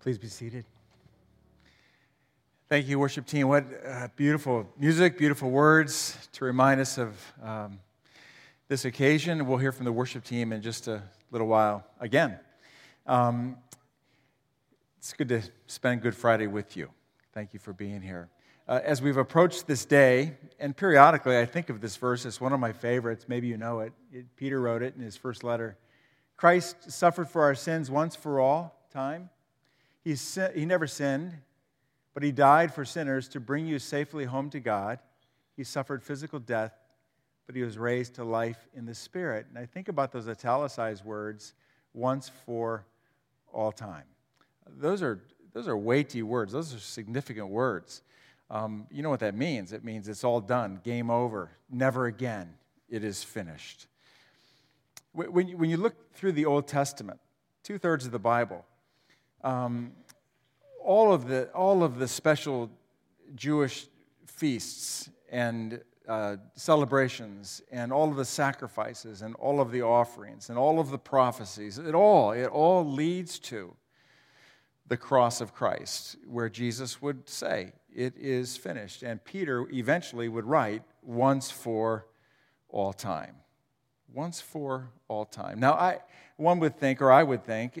Please be seated. Thank you, worship team. What uh, beautiful music, beautiful words to remind us of um, this occasion. We'll hear from the worship team in just a little while again. Um, it's good to spend Good Friday with you. Thank you for being here. Uh, as we've approached this day, and periodically I think of this verse as one of my favorites. Maybe you know it. it Peter wrote it in his first letter. Christ suffered for our sins once for all time he, he never sinned, but he died for sinners to bring you safely home to God. He suffered physical death, but he was raised to life in the Spirit. And I think about those italicized words, once for all time. Those are, those are weighty words, those are significant words. Um, you know what that means? It means it's all done, game over, never again, it is finished. When when you look through the Old Testament, two thirds of the Bible, um, all, of the, all of the special Jewish feasts and uh, celebrations and all of the sacrifices and all of the offerings and all of the prophecies, it all, it all leads to the cross of Christ, where Jesus would say, It is finished. And Peter eventually would write, Once for all time. Once for all time. Now, I, one would think, or I would think,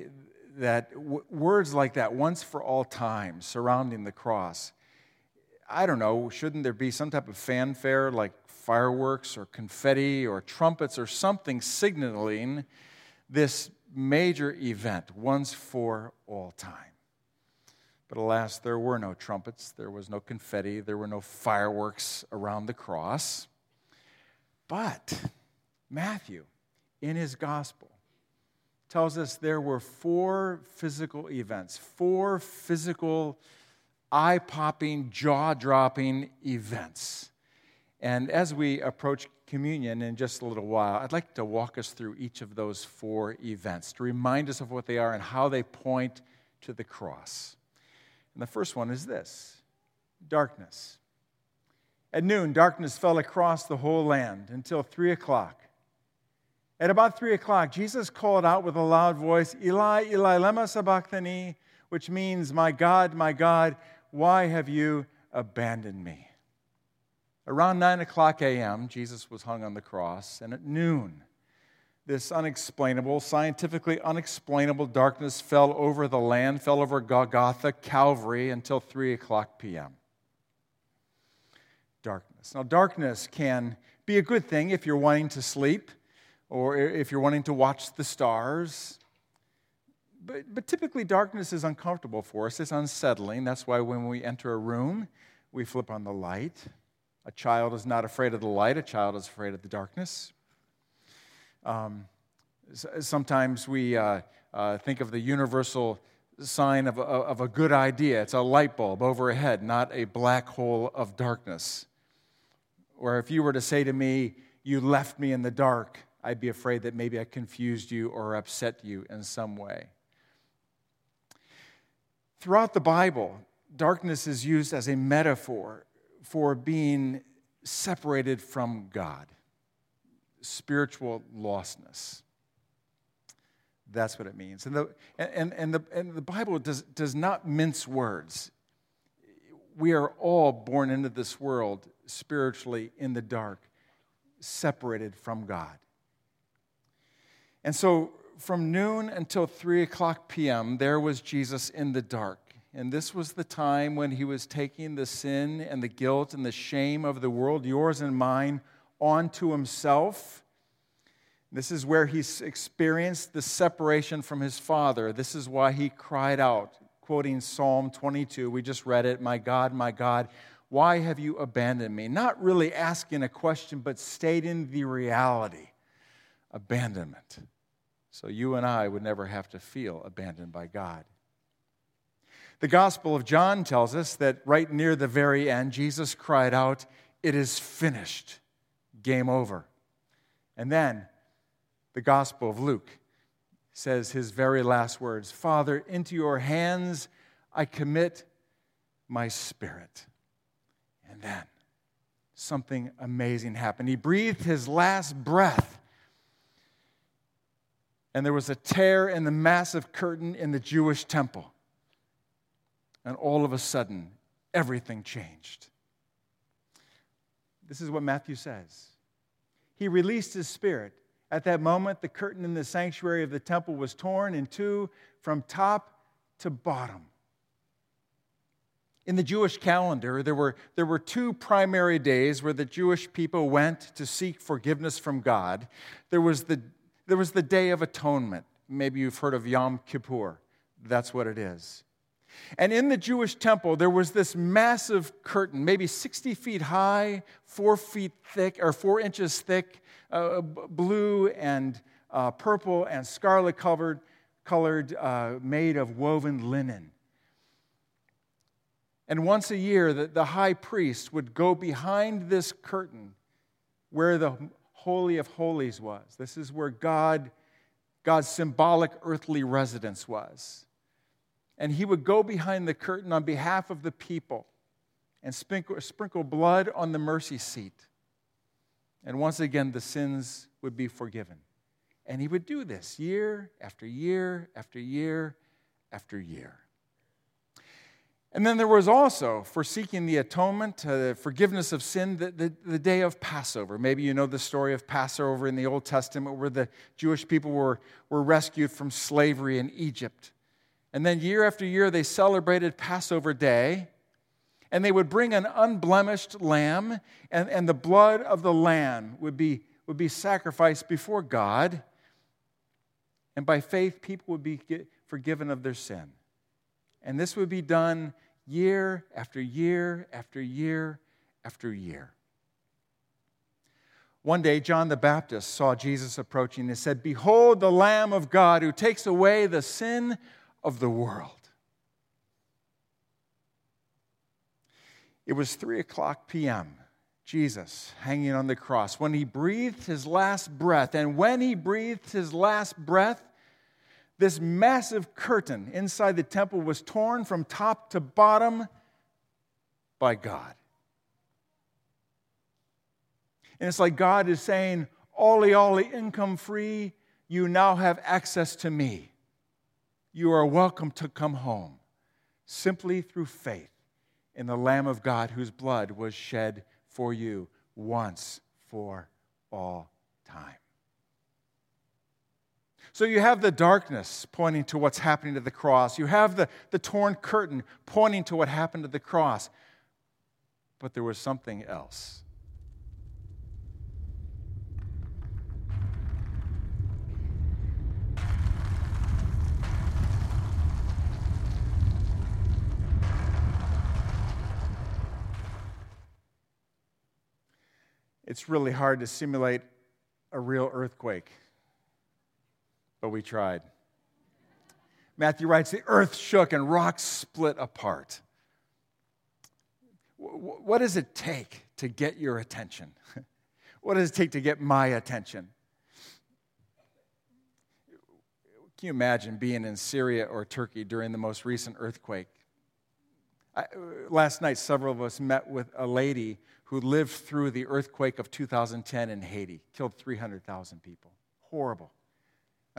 that w- words like that, once for all time, surrounding the cross, I don't know, shouldn't there be some type of fanfare like fireworks or confetti or trumpets or something signaling this major event, once for all time? But alas, there were no trumpets, there was no confetti, there were no fireworks around the cross. But Matthew, in his gospel, tells us there were four physical events, four physical, eye popping, jaw dropping events. And as we approach communion in just a little while, I'd like to walk us through each of those four events to remind us of what they are and how they point to the cross. And the first one is this darkness. At noon, darkness fell across the whole land until three o'clock. At about three o'clock, Jesus called out with a loud voice, Eli, Eli, lema sabachthani, which means, My God, my God, why have you abandoned me? Around 9 o'clock a.m., Jesus was hung on the cross, and at noon, this unexplainable, scientifically unexplainable darkness fell over the land, fell over Golgotha, Calvary, until 3 o'clock p.m. Darkness. Now, darkness can be a good thing if you're wanting to sleep or if you're wanting to watch the stars. But, but typically, darkness is uncomfortable for us, it's unsettling. That's why when we enter a room, we flip on the light. A child is not afraid of the light, a child is afraid of the darkness. Um, sometimes we uh, uh, think of the universal sign of a, of a good idea. It's a light bulb overhead, not a black hole of darkness. Or if you were to say to me, You left me in the dark, I'd be afraid that maybe I confused you or upset you in some way. Throughout the Bible, darkness is used as a metaphor for being separated from God, spiritual lostness. That's what it means. And the, and, and the, and the Bible does, does not mince words. We are all born into this world spiritually in the dark, separated from God. And so from noon until 3 o'clock p.m., there was Jesus in the dark. And this was the time when he was taking the sin and the guilt and the shame of the world, yours and mine, onto himself. This is where he experienced the separation from his Father. This is why he cried out, quoting Psalm 22. We just read it My God, my God, why have you abandoned me? Not really asking a question, but stating the reality abandonment. So you and I would never have to feel abandoned by God. The Gospel of John tells us that right near the very end, Jesus cried out, It is finished. Game over. And then the Gospel of Luke says his very last words Father, into your hands I commit my spirit. And then something amazing happened. He breathed his last breath and there was a tear in the massive curtain in the Jewish temple. And all of a sudden, everything changed. This is what Matthew says. He released his spirit. At that moment, the curtain in the sanctuary of the temple was torn in two from top to bottom. In the Jewish calendar, there were, there were two primary days where the Jewish people went to seek forgiveness from God. There was the, there was the Day of Atonement. Maybe you've heard of Yom Kippur. That's what it is. And in the Jewish temple, there was this massive curtain, maybe 60 feet high, four feet thick, or four inches thick, uh, blue and uh, purple and scarlet colored, colored uh, made of woven linen. And once a year, the, the high priest would go behind this curtain where the Holy of Holies was. This is where God, God's symbolic earthly residence was. And he would go behind the curtain on behalf of the people and sprinkle, sprinkle blood on the mercy seat. And once again, the sins would be forgiven. And he would do this year after year after year after year. And then there was also, for seeking the atonement, uh, forgiveness of sin, the, the, the, day of Passover. Maybe you know the story of Passover in the Old Testament where the Jewish people were, were rescued from slavery in Egypt. And then year after year, they celebrated Passover Day. And they would bring an unblemished lamb, and, and the blood of the lamb would be, would be sacrificed before God. And by faith, people would be forgiven of their sin. And this would be done year after year after year after year. One day, John the Baptist saw Jesus approaching and said, Behold the Lamb of God who takes away the sin of the world. It was 3 o'clock p.m. Jesus hanging on the cross when he breathed his last breath. And when he breathed his last breath, this massive curtain inside the temple was torn from top to bottom by God. And it's like God is saying, Ollie, Ollie, income free, you now have access to me. You are welcome to come home simply through faith in the Lamb of God whose blood was shed for you once for all time. So you have the darkness pointing to what's happening to the cross. You have the, the torn curtain pointing to what happened to the cross. But there was something else. It's really hard to simulate a real earthquake but we tried. Matthew writes The earth shook and rocks split apart. What does it take to get your attention? What does it take to get my attention? Can you imagine being in Syria or Turkey during the most recent earthquake? I, last night, several of us met with a lady who lived through the earthquake of 2010 in Haiti, killed 300,000 people. Horrible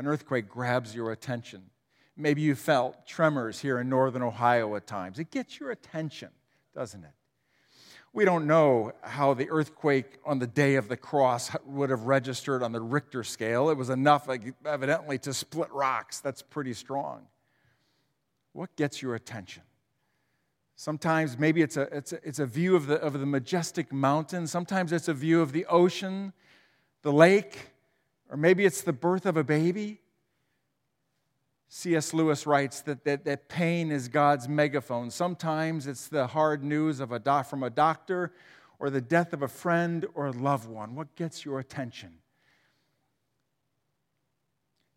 an earthquake grabs your attention. Maybe you felt tremors here in northern Ohio at times. It gets your attention, doesn't it? We don't know how the earthquake on the day of the cross would have registered on the Richter scale. It was enough, evidently, to split rocks. That's pretty strong. What gets your attention? Sometimes maybe it's a, it's a, it's a view of the, of the majestic mountain. Sometimes it's a view of the ocean, the lake. Or maybe it's the birth of a baby. C.S. Lewis writes that, that, that pain is God's megaphone. Sometimes it's the hard news of a doc, from a doctor or the death of a friend or a loved one. What gets your attention?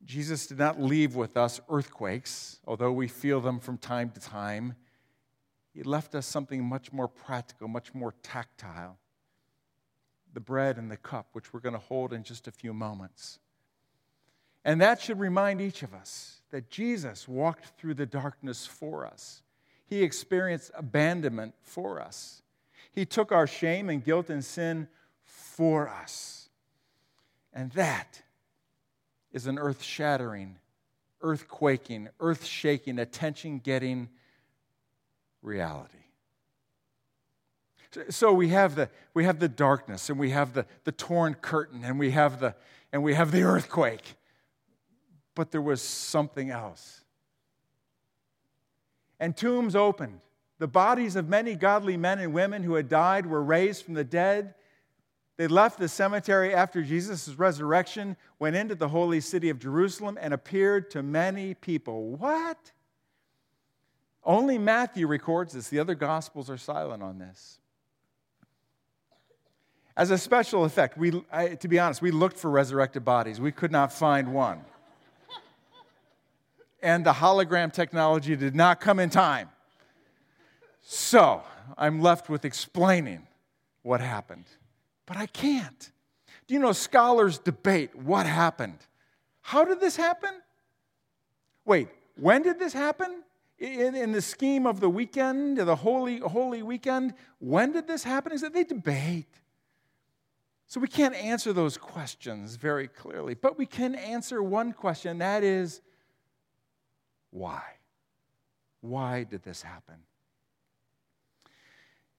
Jesus did not leave with us earthquakes, although we feel them from time to time. He left us something much more practical, much more tactile the bread and the cup, which we're going to hold in just a few moments. And that should remind each of us that Jesus walked through the darkness for us. He experienced abandonment for us. He took our shame and guilt and sin for us. And that is an earth shattering, earth quaking, earth shaking, attention getting reality. So we have the, we have the darkness and we have the, the torn curtain and we have the, and we have the earthquake. But there was something else. And tombs opened. The bodies of many godly men and women who had died were raised from the dead. They left the cemetery after Jesus' resurrection, went into the holy city of Jerusalem, and appeared to many people. What? Only Matthew records this. The other gospels are silent on this. As a special effect, we, I, to be honest, we looked for resurrected bodies. We could not find one. and the hologram technology did not come in time. So I'm left with explaining what happened. But I can't. Do you know scholars debate what happened? How did this happen? Wait, when did this happen? In, in the scheme of the weekend, the holy, holy weekend, when did this happen? Is that they debate. So we can't answer those questions very clearly, but we can answer one question that is, why? Why did this happen?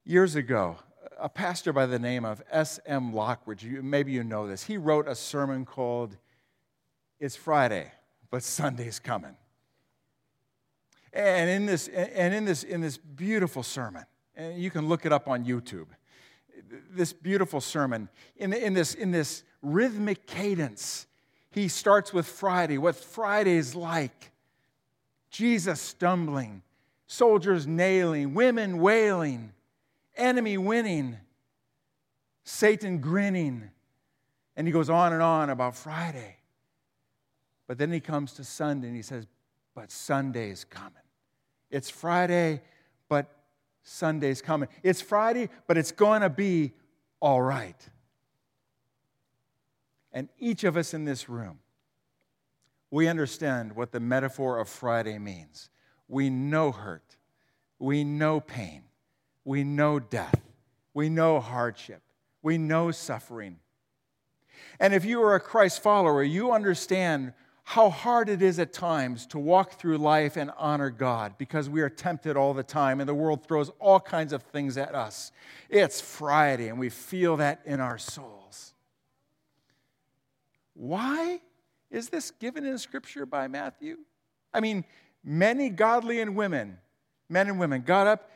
Years ago, a pastor by the name of S.M. Lockridge, maybe you know this, he wrote a sermon called It's Friday, but Sunday's Coming. And in this, and in this, in this beautiful sermon, and you can look it up on YouTube, this beautiful sermon, in, in, this, in this rhythmic cadence, he starts with Friday, what Friday's like. Jesus stumbling, soldiers nailing, women wailing, enemy winning, Satan grinning. And he goes on and on about Friday. But then he comes to Sunday and he says, But Sunday's coming. It's Friday, but Sunday's coming. It's Friday, but it's going to be all right. And each of us in this room, we understand what the metaphor of Friday means. We know hurt, we know pain, we know death. We know hardship. We know suffering. And if you are a Christ follower, you understand how hard it is at times to walk through life and honor God because we are tempted all the time and the world throws all kinds of things at us. It's Friday and we feel that in our souls. Why is this given in Scripture by Matthew? I mean, many godly and women, men and women, got up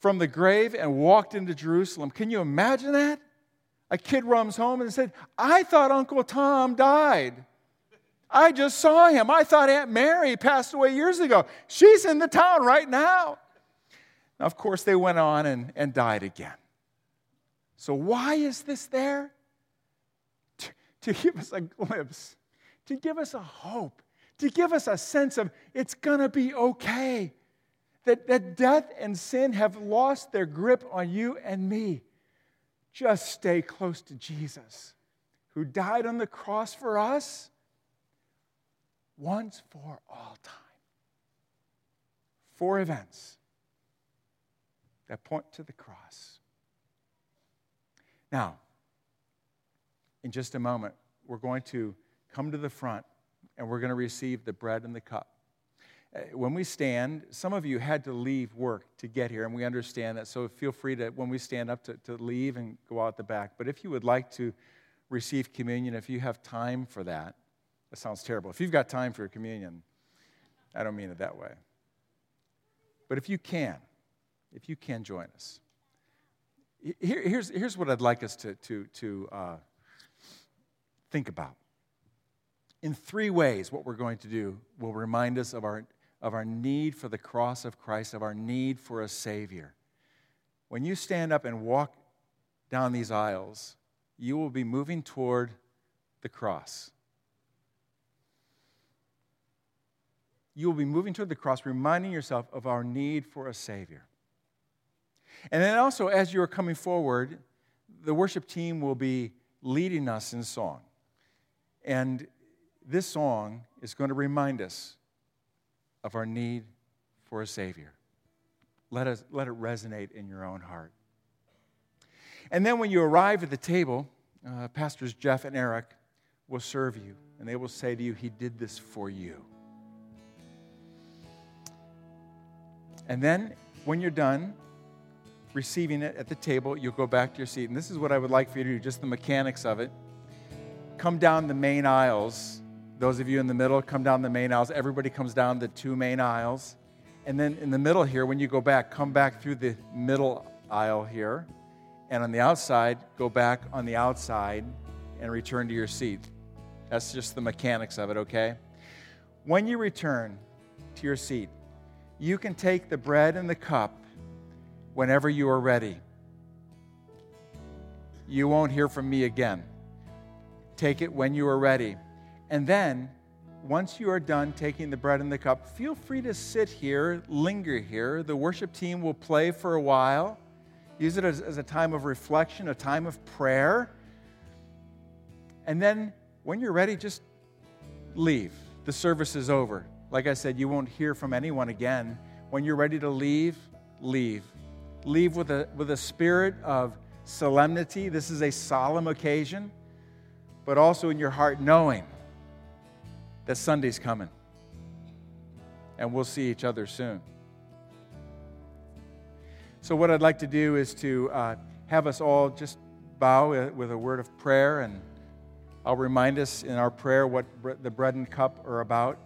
from the grave and walked into Jerusalem. Can you imagine that? A kid runs home and said, I thought Uncle Tom died. I just saw him. I thought Aunt Mary passed away years ago. She's in the town right now. now of course, they went on and, and died again. So, why is this there? To, to give us a glimpse, to give us a hope, to give us a sense of it's going to be okay that, that death and sin have lost their grip on you and me. Just stay close to Jesus, who died on the cross for us once for all time. Four events that point to the cross. Now, in just a moment, we're going to come to the front and we're going to receive the bread and the cup. Uh, when we stand, some of you had to leave work to get here, and we understand that. So feel free to, when we stand up, to, to leave and go out the back. But if you would like to receive communion, if you have time for that, that sounds terrible. If you've got time for your communion, I don't mean it that way. But if you can, if you can join us, here, here's, here's what I'd like us to, to, to uh, think about. In three ways, what we're going to do will remind us of our of our need for the cross of Christ, of our need for a Savior. When you stand up and walk down these aisles, you will be moving toward the cross. You will be moving toward the cross, reminding yourself of our need for a Savior. And then also, as you are coming forward, the worship team will be leading us in song. And this song is going to remind us of our need for a Savior. Let, us, let it resonate in your own heart. And then when you arrive at the table, uh, Pastors Jeff and Eric will serve you, and they will say to you, He did this for you. And then when you're done receiving it at the table, you'll go back to your seat. And this is what I would like for you to do, just the mechanics of it. Come down the main aisles. Those of you in the middle, come down the main aisles. Everybody comes down the two main aisles. And then in the middle here, when you go back, come back through the middle aisle here. And on the outside, go back on the outside and return to your seat. That's just the mechanics of it, okay? When you return to your seat, you can take the bread and the cup whenever you are ready. You won't hear from me again. Take it when you are ready. And then, once you are done taking the bread and the cup, feel free to sit here, linger here. The worship team will play for a while. Use it as, as a time of reflection, a time of prayer. And then, when you're ready, just leave. The service is over. Like I said, you won't hear from anyone again. When you're ready to leave, leave. Leave with a, with a spirit of solemnity. This is a solemn occasion, but also in your heart knowing that Sunday's coming and we'll see each other soon. So, what I'd like to do is to uh, have us all just bow with a word of prayer, and I'll remind us in our prayer what the bread and cup are about,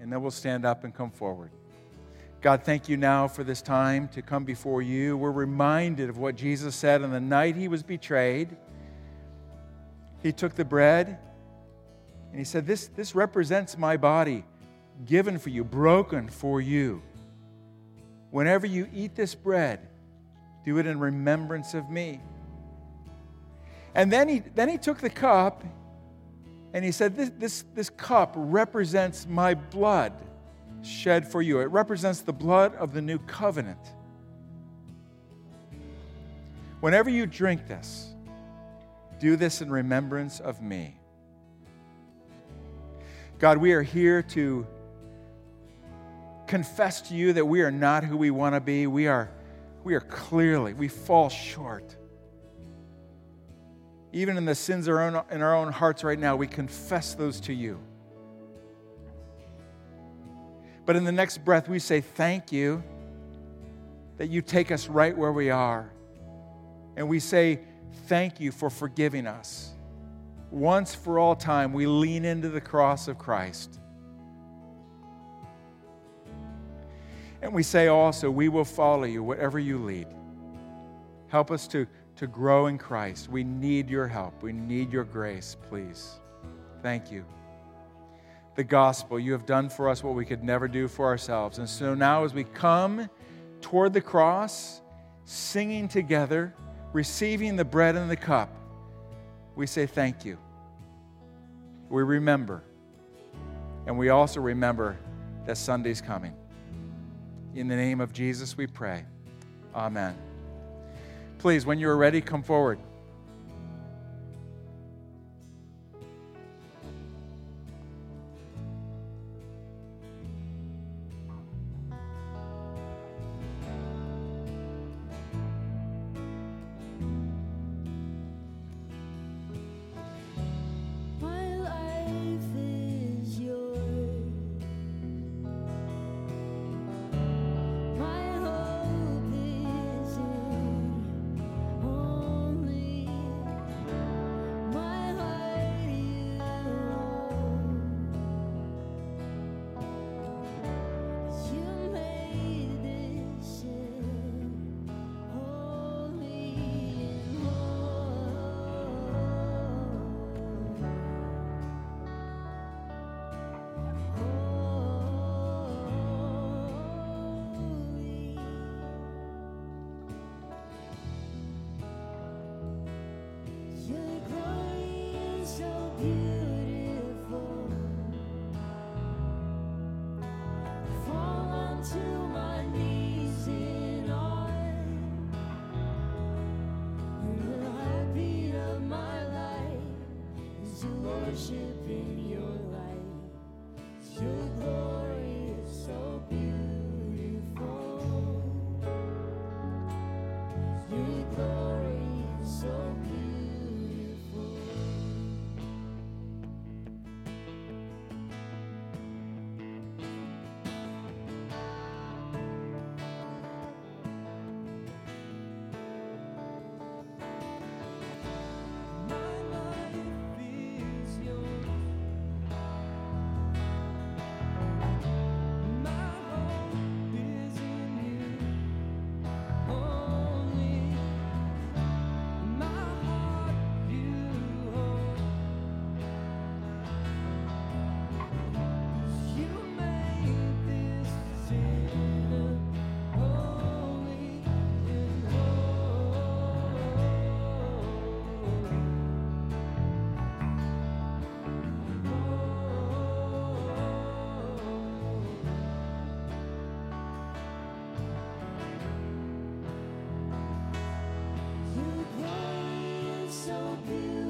and then we'll stand up and come forward. God, thank you now for this time to come before you. We're reminded of what Jesus said on the night he was betrayed. He took the bread and he said, This, this represents my body given for you, broken for you. Whenever you eat this bread, do it in remembrance of me. And then he, then he took the cup and he said, This, this, this cup represents my blood shed for you. It represents the blood of the new covenant. Whenever you drink this, do this in remembrance of me. God, we are here to confess to you that we are not who we want to be. We are, we are clearly, we fall short. Even in the sins in our own hearts right now, we confess those to you. But in the next breath, we say, Thank you that you take us right where we are. And we say, Thank you for forgiving us. Once for all time, we lean into the cross of Christ. And we say also, We will follow you whatever you lead. Help us to, to grow in Christ. We need your help. We need your grace, please. Thank you the gospel. You have done for us what we could never do for ourselves. And so now, as we come toward the cross, singing together, receiving the bread and the cup, we say thank you. We remember. And we also remember that Sunday's coming. In the name of Jesus, we pray. Amen. Please, when you are ready, come forward. you.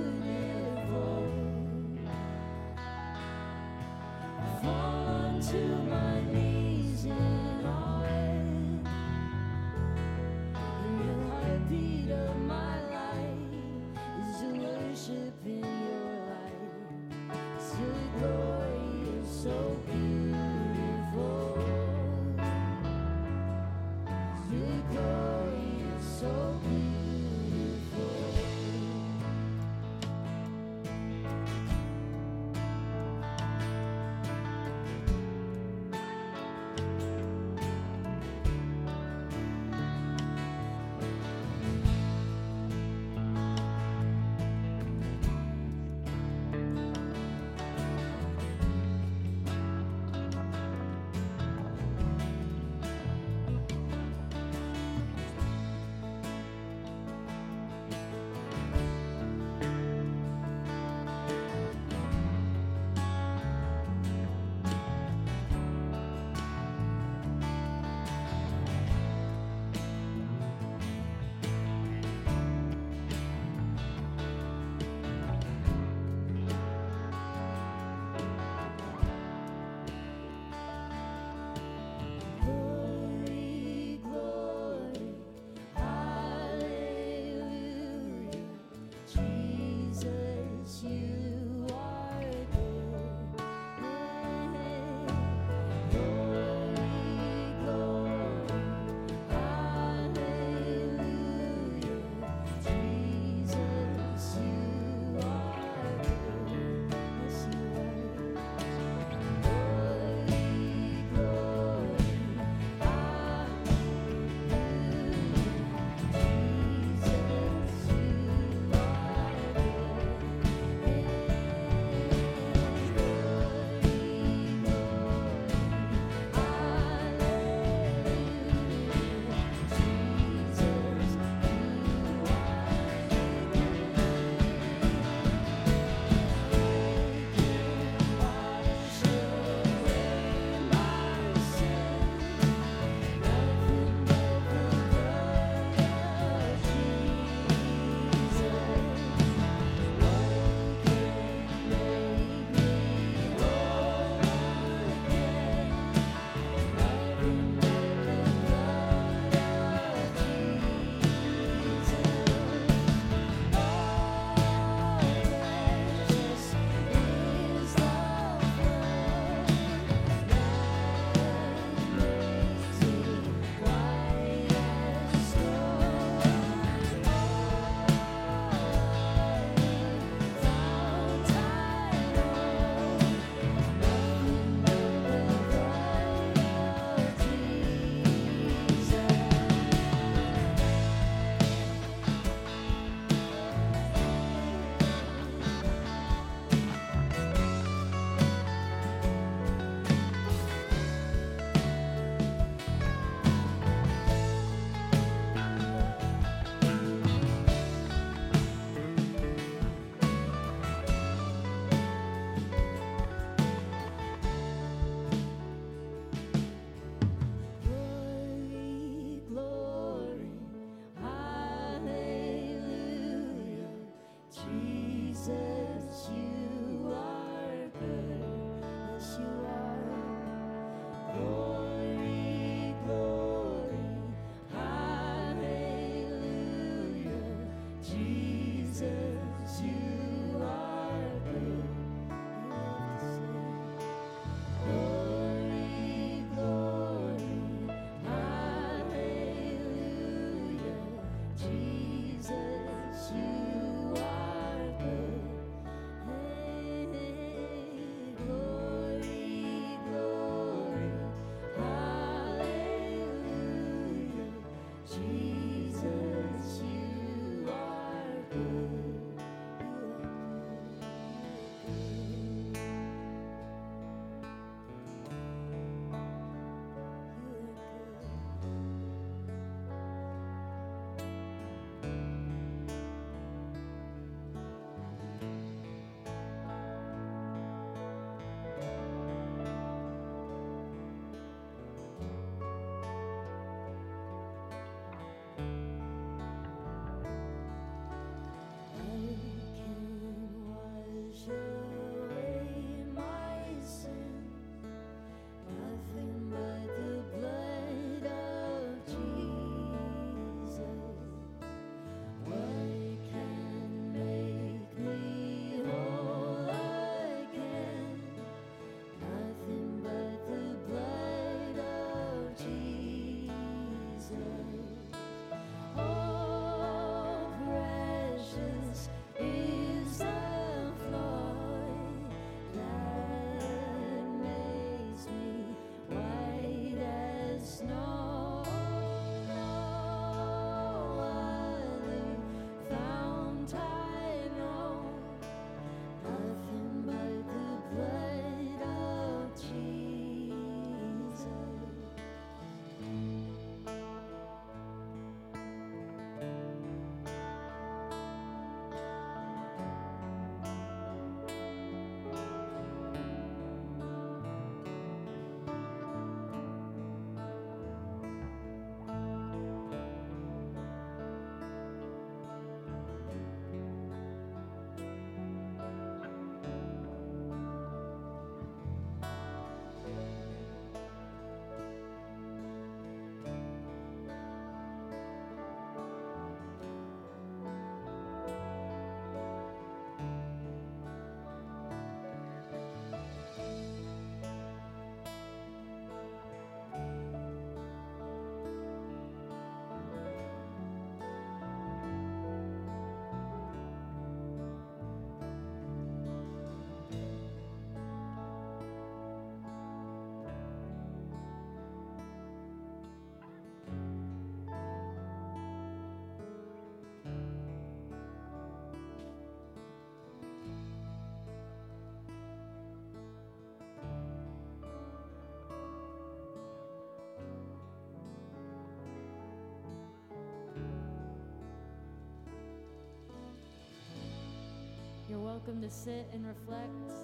You're welcome to sit and reflect,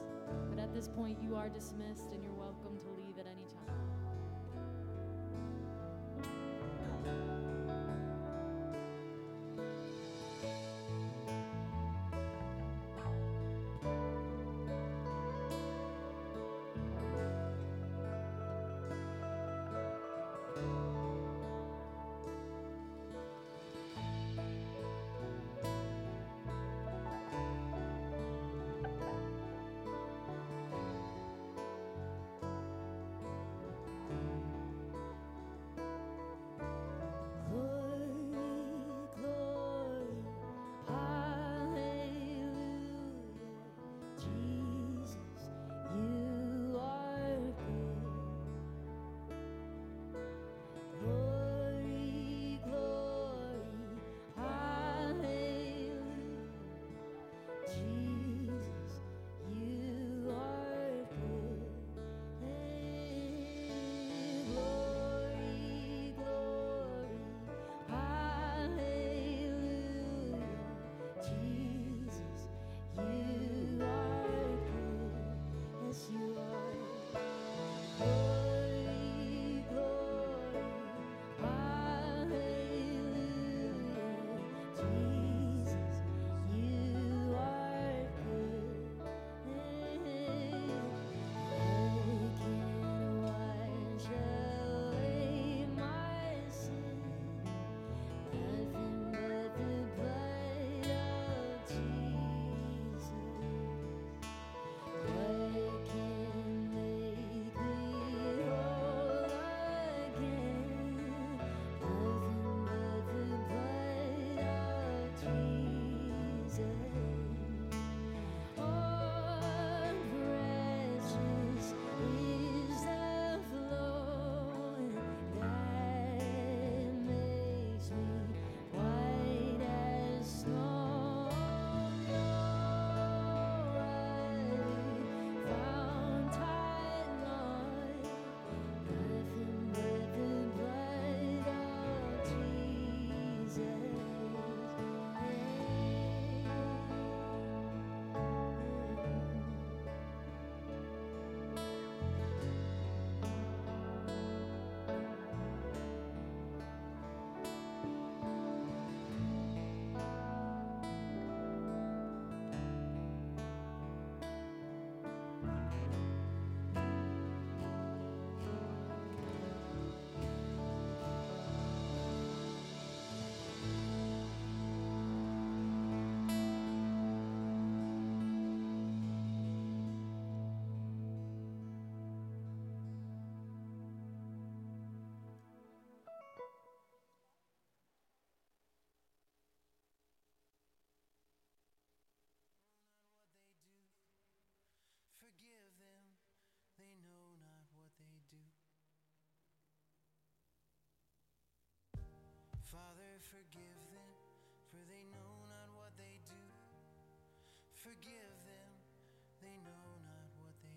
but at this point, you are dismissed and you're welcome forgive them, for they know not what they do. Forgive them, they know.